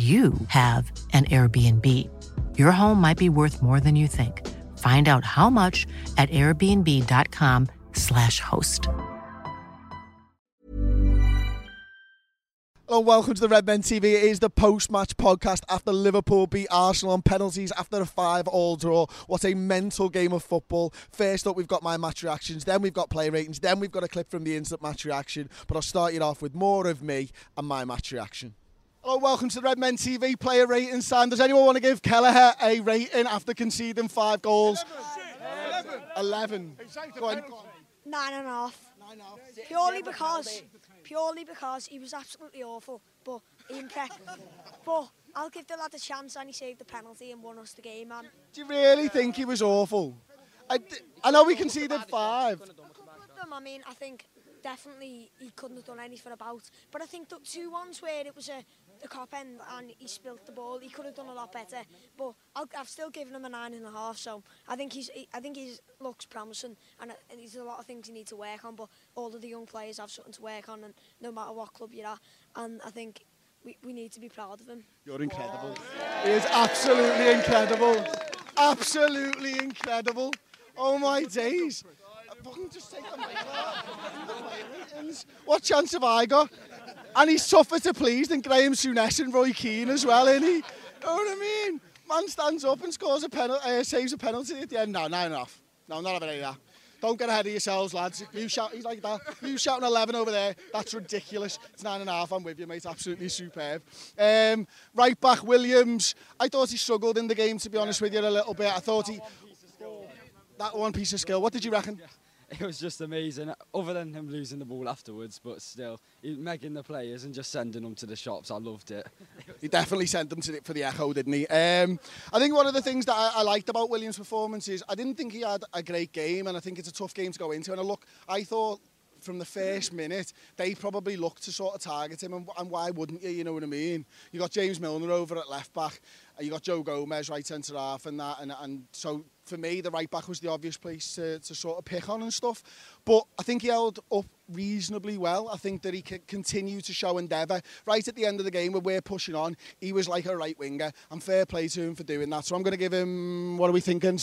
you have an Airbnb. Your home might be worth more than you think. Find out how much at airbnb.com/slash host. Hello, welcome to the Redmen TV. It is the post-match podcast after Liverpool beat Arsenal on penalties after a five-all draw. What a mental game of football. First up, we've got my match reactions. Then we've got play ratings. Then we've got a clip from the instant match reaction. But I'll start you off with more of me and my match reaction. Hello, welcome to the Redmen TV player rating. Sam, does anyone want to give Kelleher a rating after conceding five goals? 11. 11. Go on. Nine and a half. Purely because, purely because he was absolutely awful. But he impressed. but I'll give the lad a chance, and he saved the penalty and won us the game, man. Do you really think he was awful? I, d- I know we conceded five. Them, I mean, I think definitely he couldn't have done anything about. But I think the two ones where it was a the cop end and he spilled the ball. He could have done a lot better, but I'll, I've still given him a nine and a half. So I think he's he, I think he looks promising, and, and there's a lot of things he needs to work on. But all of the young players have something to work on, and no matter what club you're at, and I think we, we need to be proud of him. You're incredible. He is absolutely incredible. Absolutely incredible. Oh my days. Fucking just take the mic off. What chance have I got? And he's tougher to please than Graham Souness and Roy Keane as well, isn't he? You know what I mean? Man stands up and scores a penalty, uh, saves a penalty at the end. No, nine and a half. No, I'm not having any of that. Don't get ahead of yourselves, lads. You shout, he's like that. You shouting 11 over there. That's ridiculous. It's nine and a half. I'm with you, mate. Absolutely superb. Um, right back, Williams. I thought he struggled in the game, to be honest with you, a little bit. I thought he. That one piece of skill. What did you reckon? It was just amazing, other than him losing the ball afterwards, but still, megging the players and just sending them to the shops. I loved it. He definitely sent them to the, for the echo, didn't he? Um, I think one of the things that I, I liked about Williams' performance is I didn't think he had a great game, and I think it's a tough game to go into. And I look, I thought from the first minute they probably looked to sort of target him, and, and why wouldn't you? You know what I mean? You got James Milner over at left back, you got Joe Gomez right centre half, and that, and, and so for me the right back was the obvious place to, to sort of pick on and stuff. But I think he held up reasonably well. I think that he could continue to show endeavour. Right at the end of the game, when we're pushing on, he was like a right winger, and fair play to him for doing that. So I'm going to give him. What are we thinking?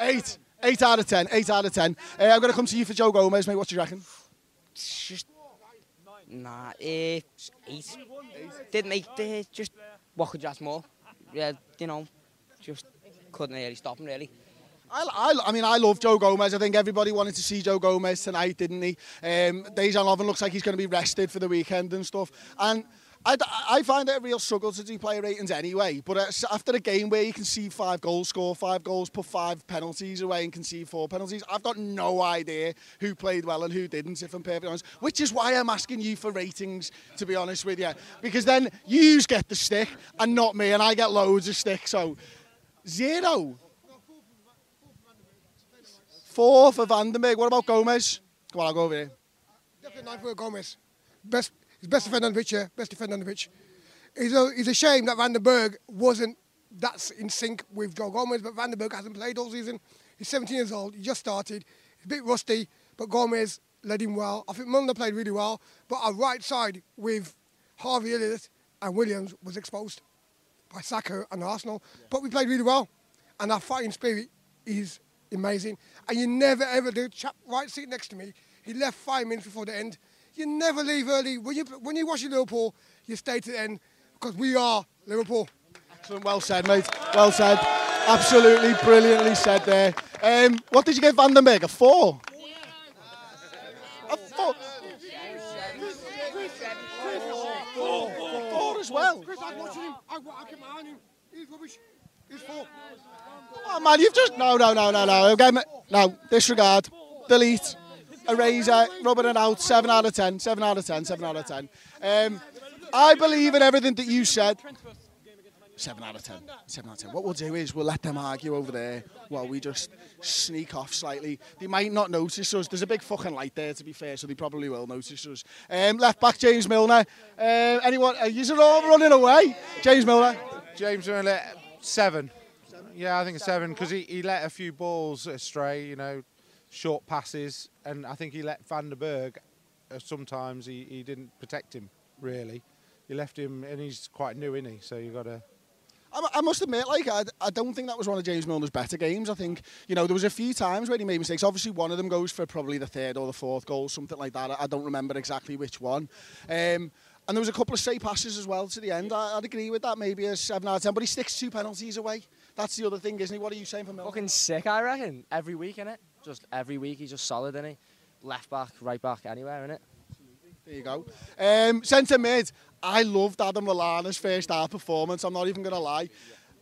Eight. Eight out of ten. Eight out of ten. Uh, I'm going to come to you for Joe Gomez, mate. What do you reckon? Just, nah, uh, eight. Didn't make the, just, you ask more? Yeah, you know, just couldn't really stop him, really. I, I, I mean, I love Joe Gomez. I think everybody wanted to see Joe Gomez tonight, didn't he? Um, Dejan Lovren looks like he's going to be rested for the weekend and stuff. And I, I find it a real struggle to do player ratings anyway. But uh, after a game where you can see five goals, score five goals, put five penalties away and concede four penalties, I've got no idea who played well and who didn't, if I'm perfectly honest. Which is why I'm asking you for ratings, to be honest with you. Because then you get the stick and not me, and I get loads of stick. So, zero. Four for Van den Berg. What about Gomez? Come on, I'll go over here. Definitely nine for Gomez. Best, his best defender on the pitch, yeah. Best defender on the pitch. It's a, it's a shame that Van den Berg wasn't that in sync with Joe Gomez, but Van den Berg hasn't played all season. He's 17 years old. He just started. He's a bit rusty, but Gomez led him well. I think Milner played really well, but our right side with Harvey Elliott and Williams was exposed by Saka and Arsenal. But we played really well, and our fighting spirit is amazing. And you never ever do. Chap right seat next to me, he left five minutes before the end. You never leave early. When you when you watch Liverpool, you stay to the end because we are Liverpool. Excellent. Well said, mate. Well said. Absolutely brilliantly said there. Um, what did you give Van den Berg? A four? A four? Four, four as well. Chris, I was watching him. I, I kept my him. He's rubbish. He's four. Oh man, you've just no, no, no, no, no. Okay, no, disregard, delete, erase it, rubbing it out. Seven out of ten. Seven out of ten. Seven out of ten. Um, I believe in everything that you said. Seven out of ten. Seven out of ten. What we'll do is we'll let them argue over there while we just sneak off slightly. They might not notice us. There's a big fucking light there, to be fair, so they probably will notice us. Um, left back James Milner. Uh, anyone? Uh, you're all running away. James Milner. James Milner, seven. Yeah, I think seven because he, he let a few balls astray, you know, short passes, and I think he let Van den Berg. Uh, sometimes he, he didn't protect him really. He left him, and he's quite new, isn't he? So you got to. I, I must admit, like, I, I don't think that was one of James Milner's better games. I think, you know, there was a few times where he made mistakes. Obviously, one of them goes for probably the third or the fourth goal, something like that. I, I don't remember exactly which one. Um, and there was a couple of straight passes as well to the end. I, I'd agree with that, maybe a 7 out of 10. But he sticks two penalties away. That's the other thing, isn't he? What are you saying for Milner? Fucking sick, I reckon. Every week, innit? Just every week, he's just solid, isn't he? Left back, right back, anywhere, innit? There you go. Um, centre mid, I loved Adam Lallana's first half performance. I'm not even going to lie.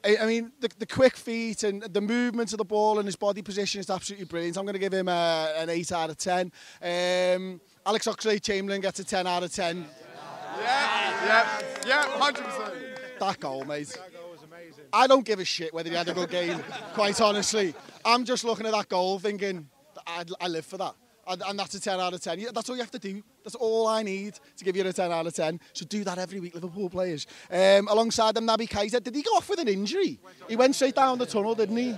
I, I mean, the, the quick feet and the movement of the ball and his body position is absolutely brilliant. I'm going to give him a, an 8 out of 10. Um, Alex Oxlade-Chamberlain gets a 10 out of 10. Yeah, yeah, yeah, 100%. That goal, mate. I don't give a shit whether he had a good game, quite honestly. I'm just looking at that goal thinking, I, I live for that. And, and that's a 10 out of 10. That's all you have to do. That's all I need to give you a 10 out of 10. So do that every week, Liverpool players. Um, alongside them, Naby Keita. Did he go off with an injury? He went straight down the tunnel, didn't he?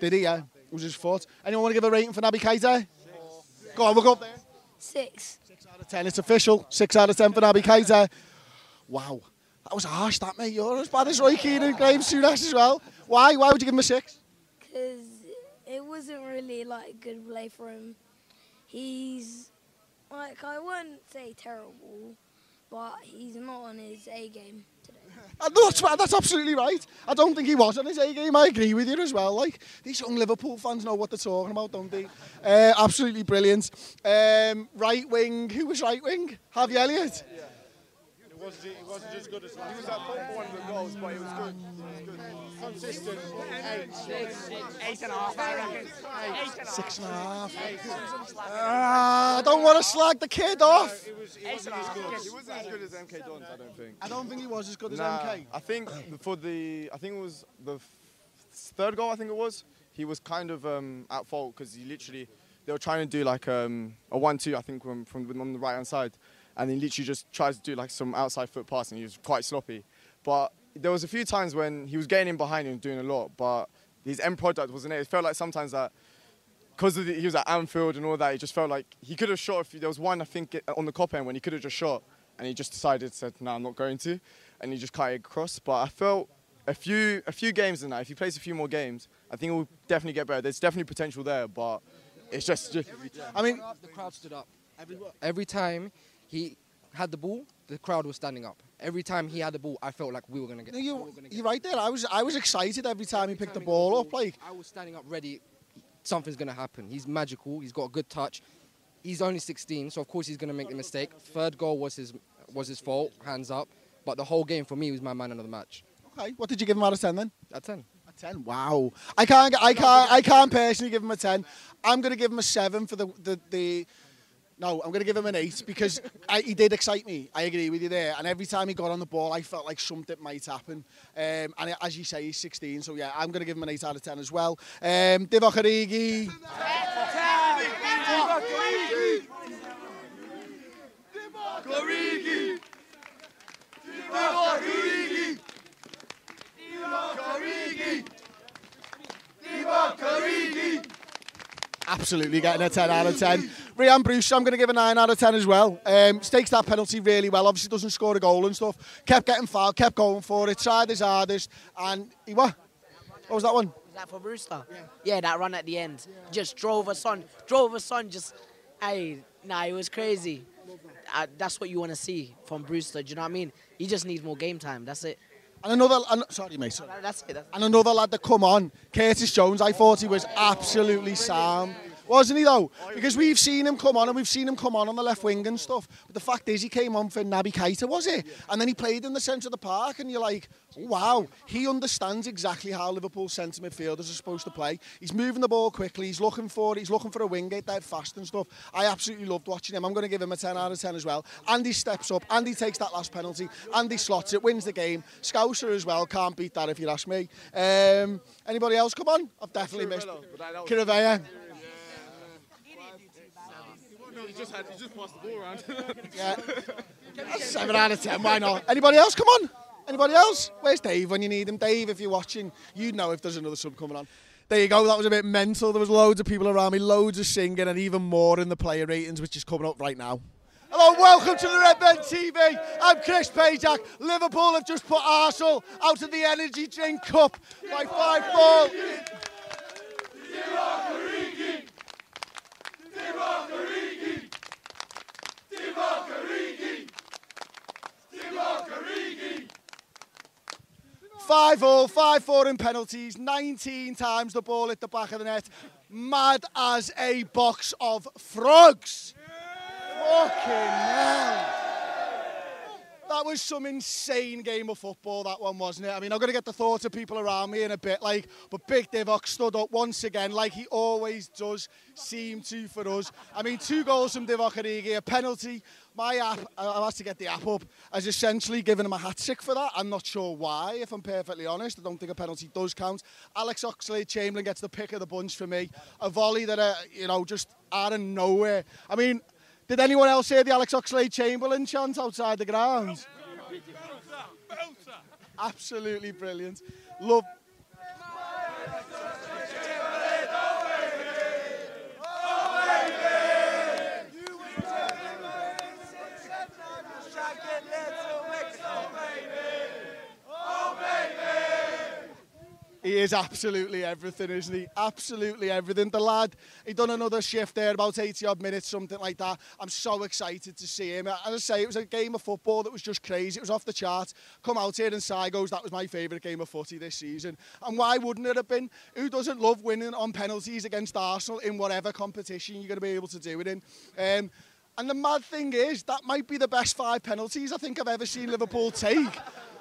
Did he, yeah? It was his foot. Anyone want to give a rating for Naby Keita? Go on, we'll go up there. Six. Six out of 10. It's official. Six out of 10 for Naby Keita. Wow. That was harsh, that, mate. You're as bad as Roy Keane and Graham Souness as well. Why? Why would you give him a six? Because it wasn't really like a good play for him. He's like I wouldn't say terrible, but he's not on his A game today. No, That's, that's absolutely right. I don't think he was on his A game. I agree with you as well. Like these young Liverpool fans know what they're talking about, don't they? Uh, absolutely brilliant. Um, right wing. Who was right wing? Harvey Elliott. It wasn't, it wasn't just good as last He was at fault for one of the goals, but it was good. It was good. Consistent. Eight. Eight and a half, I reckon. Six and a half. Ah, I don't want to slag the kid off. It, was, it wasn't as good. He wasn't as good as MK Dons, I don't think. I don't think he was as good as Nah, MK. I think for the, I think it was the third goal. I think it was. He was kind of um, at fault because he literally, they were trying to do like um, a one-two. I think from, from on the right hand side, and he literally just tries to do like some outside foot passing. he was quite sloppy. But there was a few times when he was getting in behind him, doing a lot, but his end product wasn't it. It felt like sometimes that because he was at Anfield and all that, he just felt like he could have shot. If there was one, I think, on the Kop end when he could have just shot, and he just decided, said, "No, I'm not going to," and he just cut it across. But I felt a few, a few games in that. If he plays a few more games, I think it will definitely get better. There's definitely potential there, but it's just, just I mean, the crowd stood up. Every, every time he had the ball, the crowd was standing up. Every time he had the ball, I felt like we were gonna get. no, we you, were gonna get you're right there. I was, I was excited every time he picked the ball up. Like, I was standing up ready. Something's gonna happen. He's magical. He's got a good touch. He's only 16, so of course he's gonna make the mistake. Third goal was his was his fault. Hands up. But the whole game for me was my man of the match. okay, what did you give him out of ten then? At 10. A ten. Wow. I can't. I can't. I can't personally give him a ten. I'm going to give him a seven for the the. the no, I'm going to give him an eight because I, he did excite me. I agree with you there. And every time he got on the ball, I felt like something might happen. Um, and as you say, he's 16, so yeah, I'm going to give him an eight out of ten as well. Um, Divock. Absolutely getting a 10 out of 10. Rhian Brewster, I'm going to give a 9 out of 10 as well. Um, stakes that penalty really well. Obviously doesn't score a goal and stuff. Kept getting fouled, kept going for it, tried his hardest. And he what? What was that one? Was that for Brewster? Yeah. that run at the end. Just drove us on. Drove us on. Just, hey, nah, it was crazy. Uh, that's what you want to see from Brewster. Do you know what I mean? He just needs more game time. That's it. And another, and, sorry mate, sorry. That's it. That's And another lad that come on, Curtis Jones, I thought he was absolutely sound. Wasn't he though? Because we've seen him come on and we've seen him come on on the left wing and stuff. But the fact is, he came on for Naby Keita, was it? And then he played in the centre of the park, and you're like, wow, he understands exactly how Liverpool centre midfielders are supposed to play. He's moving the ball quickly. He's looking for it. He's looking for a wing get dead fast and stuff. I absolutely loved watching him. I'm going to give him a 10 out of 10 as well. Andy steps up. Andy takes that last penalty. Andy slots it, wins the game. Scouser as well. Can't beat that if you ask me. Um, anybody else? Come on. I've definitely missed. Chirivella. He just had, he just passed the ball around. Yeah. Seven out of ten. Why not? Anybody else? Come on. Anybody else? Where's Dave when you need him? Dave, if you're watching, you'd know if there's another sub coming on. There you go. That was a bit mental. There was loads of people around me, loads of singing, and even more in the player ratings, which is coming up right now. Hello, welcome to the Redmen TV. I'm Chris Pajak. Liverpool have just put Arsenal out of the Energy Drink Cup by five ball. Five all, five four in penalties, 19 times the ball hit the back of the net. Mad as a box of frogs. Fucking hell. That was some insane game of football, that one, wasn't it? I mean, I'm going to get the thoughts of people around me in a bit, like, but Big Divock stood up once again, like he always does seem to for us. I mean, two goals from Divock Origi, a penalty. My app, I have to get the app up, has essentially given him a hat trick for that. I'm not sure why, if I'm perfectly honest. I don't think a penalty does count. Alex Oxlade-Chamberlain gets the pick of the bunch for me. A volley that, uh, you know, just out of nowhere. I mean, did anyone else hear the Alex Oxlade-Chamberlain chant outside the grounds? Absolutely brilliant. Love. He is absolutely everything, isn't he? Absolutely everything. The lad, he done another shift there, about 80 odd minutes, something like that. I'm so excited to see him. As I say, it was a game of football that was just crazy. It was off the charts. Come out here and Sygos, that was my favourite game of footy this season. And why wouldn't it have been? Who doesn't love winning on penalties against Arsenal in whatever competition you're going to be able to do it in? Um, and the mad thing is, that might be the best five penalties I think I've ever seen Liverpool take.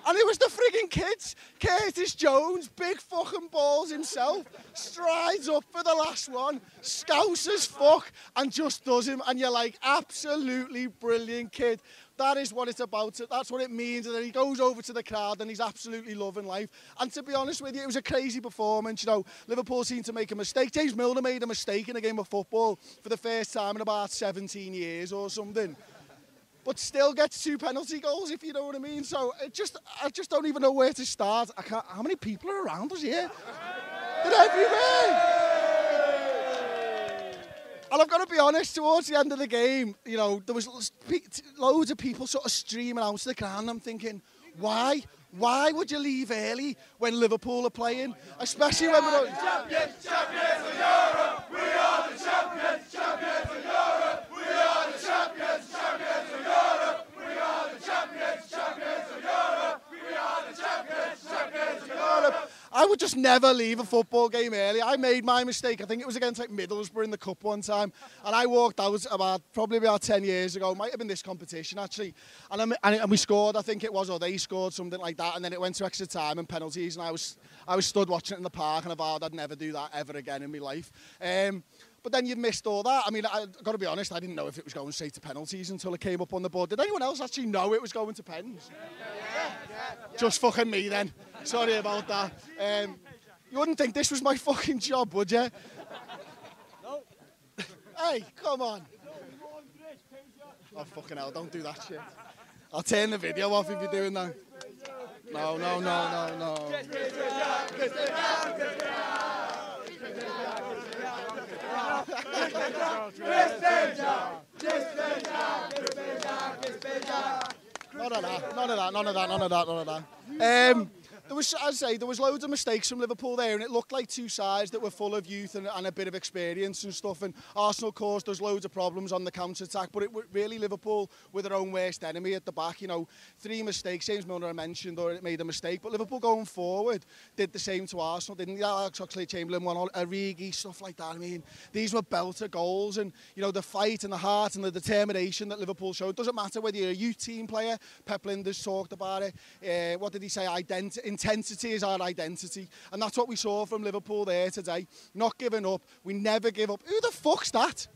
And it was the frigging kids. Curtis Jones, big fucking balls himself, strides up for the last one, scouse as fuck, and just does him. And you're like, absolutely brilliant kid. That is what it's about. That's what it means. And then he goes over to the crowd and he's absolutely loving life. And to be honest with you, it was a crazy performance. You know, Liverpool seemed to make a mistake. James Milner made a mistake in a game of football for the first time in about 17 years or something but still gets two penalty goals, if you know what I mean. So it just, I just don't even know where to start. I can't, how many people are around us here? They're everywhere. And I've got to be honest, towards the end of the game, you know, there was loads of people sort of streaming out to the ground. I'm thinking, why? Why would you leave early when Liverpool are playing? Especially when we're... Champions, champions of Europe! We are the champions, champions of Europe! We are the champions, champions of Europe! We are the champions, champions of Europe! We are the champions, champions of Europe! I would just never leave a football game early. I made my mistake. I think it was against like Middlesbrough in the cup one time, and I walked out about probably about ten years ago. Might have been this competition actually, and, I, and, we scored. I think it was, or they scored something like that, and then it went to extra time and penalties, and I was I was stood watching it in the park, and I vowed I'd never do that ever again in my life. Um, but then you've missed all that. I mean, I've got to be honest, I didn't know if it was going straight to penalties until it came up on the board. Did anyone else actually know it was going to pens? Yeah. Just fucking me then. Sorry about that. Um, you wouldn't think this was my fucking job, would you? No. hey, come on. Oh, fucking hell, don't do that shit. I'll turn the video off if you're doing that. No, no, no, no, no. None of that, none of that, none of that, none of that, none of that. Um, there was, as I say, there was loads of mistakes from Liverpool there, and it looked like two sides that were full of youth and, and a bit of experience and stuff. And Arsenal caused us loads of problems on the counter attack, but it wa- really Liverpool were their own worst enemy at the back. You know, three mistakes. James Milner mentioned or it made a mistake, but Liverpool going forward did the same to Arsenal, didn't they? Alex Oxlade-Chamberlain one, Origi, stuff like that. I mean, these were belter goals, and you know the fight and the heart and the determination that Liverpool showed. Doesn't matter whether you're a youth team player. Pep Lijnders talked about it. Uh, what did he say? Ident- intensity is our identity, and that's what we saw from Liverpool there today. Not giving up. We never give up. Who the fuck's that?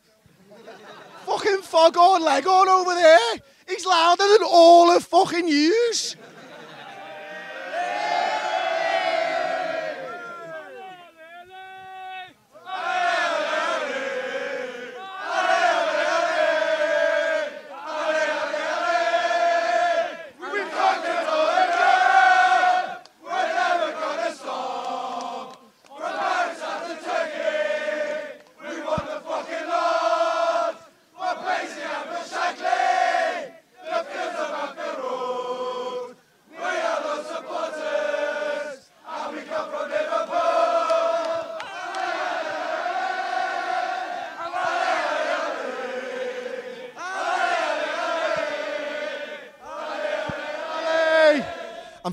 fucking fog on leg on over there. He's louder than all of fucking yous. We've conquered all of Europe. We're never gonna stop. From Pakistan to Turkey, we won the fucking lot. We're blazing up and shackling. The fields of Anfield Road. We are those supporters, and we come from Liverpool. Hey!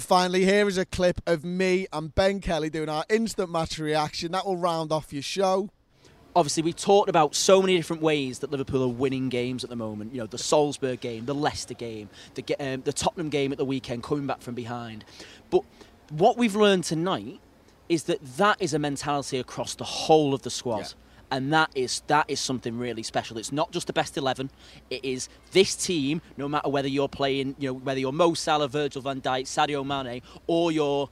And finally, here is a clip of me and Ben Kelly doing our instant match reaction. That will round off your show. obviously we've talked about so many different ways that Liverpool are winning games at the moment. You know, the Salzburg game, the Leicester game, the um, the Tottenham game at the weekend, coming back from behind. But what we've learned tonight is that that is a mentality across the whole of the squad. And that is that is something really special. It's not just the best eleven. It is this team. No matter whether you're playing, you know, whether you're Mo Salah, Virgil Van Dijk, Sadio Mane, or you're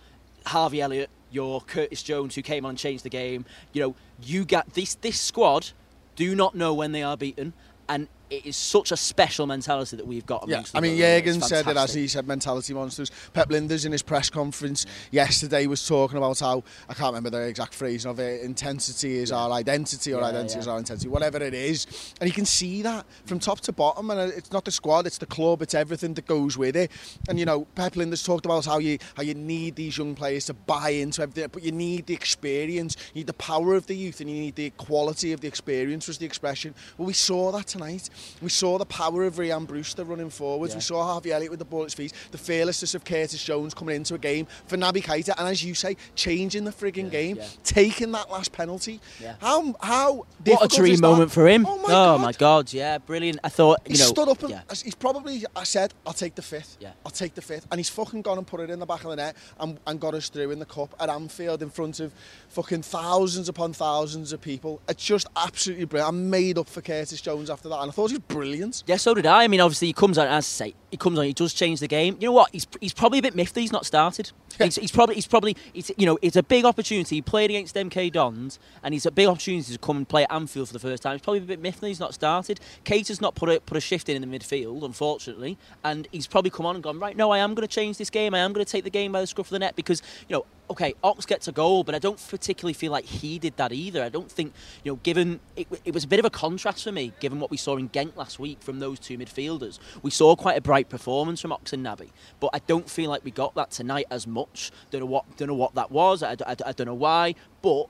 Harvey Elliott, your Curtis Jones, who came on and changed the game. You know, you got this this squad do not know when they are beaten, and it is such a special mentality that we've got. Yeah, I mean, It's Jurgen said it as he said mentality monsters. Pep Lijnders in his press conference yesterday was talking about how, I can't remember the exact phrase of it, intensity is our identity or Yeah, identity yeah. is our intensity, whatever it is. And you can see that from top to bottom. And it's not the squad, it's the club, it's everything that goes with it. And, you know, Pep Lijnders talked about how you, how you need these young players to buy into everything, but you need the experience, you need the power of the youth, and you need the quality of the experience, was the expression. Well, we saw that tonight. We saw the power of Rhian Brewster running forwards. Yeah. We saw Harvey Elliott with the ball at his feet. The fearlessness of Curtis Jones coming into a game for Naby Keita. And as you say, changing the frigging game, yeah. taking that last penalty. Yeah. How how What a dream is that? moment for him! Oh my oh, God. my God, yeah, brilliant. I thought He know, stood up and yeah. he's probably I said I'll take the fifth. Yeah. I'll take the fifth, and he's fucking gone and put it in the back of the net and, and got us through in the cup at Anfield in front of fucking thousands upon thousands of people. It's just absolutely brilliant. I'm made up for Curtis Jones after that, and I thought was brilliant. Yeah, so did I. I mean, obviously, he comes on, as I say, he comes on, he does change the game. You know what? He's, he's probably a bit miffed that he's not started. He's, he's probably, he's probably, it's, you know, it's a big opportunity. He played against MK Dons, and he's a big opportunity to come and play at Anfield for the first time. He's probably a bit miffed that he's not started. Keita's not put a, put a shift in in the midfield, unfortunately, and he's probably come on and gone, right, no, I am going to change this game. I am going to take the game by the scruff of the net because, you know, okay, Ox gets a goal, but I don't particularly feel like he did that either. I don't think, you know, given it, it was a bit of a contrast for me, given what we saw in Genk last week from those two midfielders. We saw quite a bright performance from Ox and Naby, but I don't feel like we got that tonight as much. Don't know what, don't know what that was. I, I, I don't know why, but.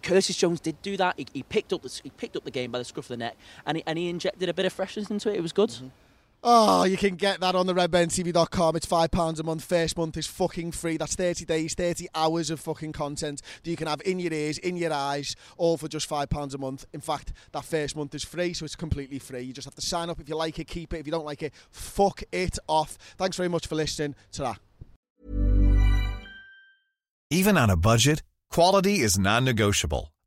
Curtis Jones did do that. He, he picked up the he picked up the game by the scruff of the neck, and he, and he injected a bit of freshness into it. It was good. Mm-hmm. Oh, you can get that on the redmentv.com. It's £5 a month. First month is fucking free. That's 30 days, 30 hours of fucking content that you can have in your ears, in your eyes, all for just £5 a month. In fact, that first month is free, so it's completely free. You just have to sign up. If you like it, keep it. If you don't like it, fuck it off. Thanks very much for listening. ta Even on a budget, quality is non-negotiable.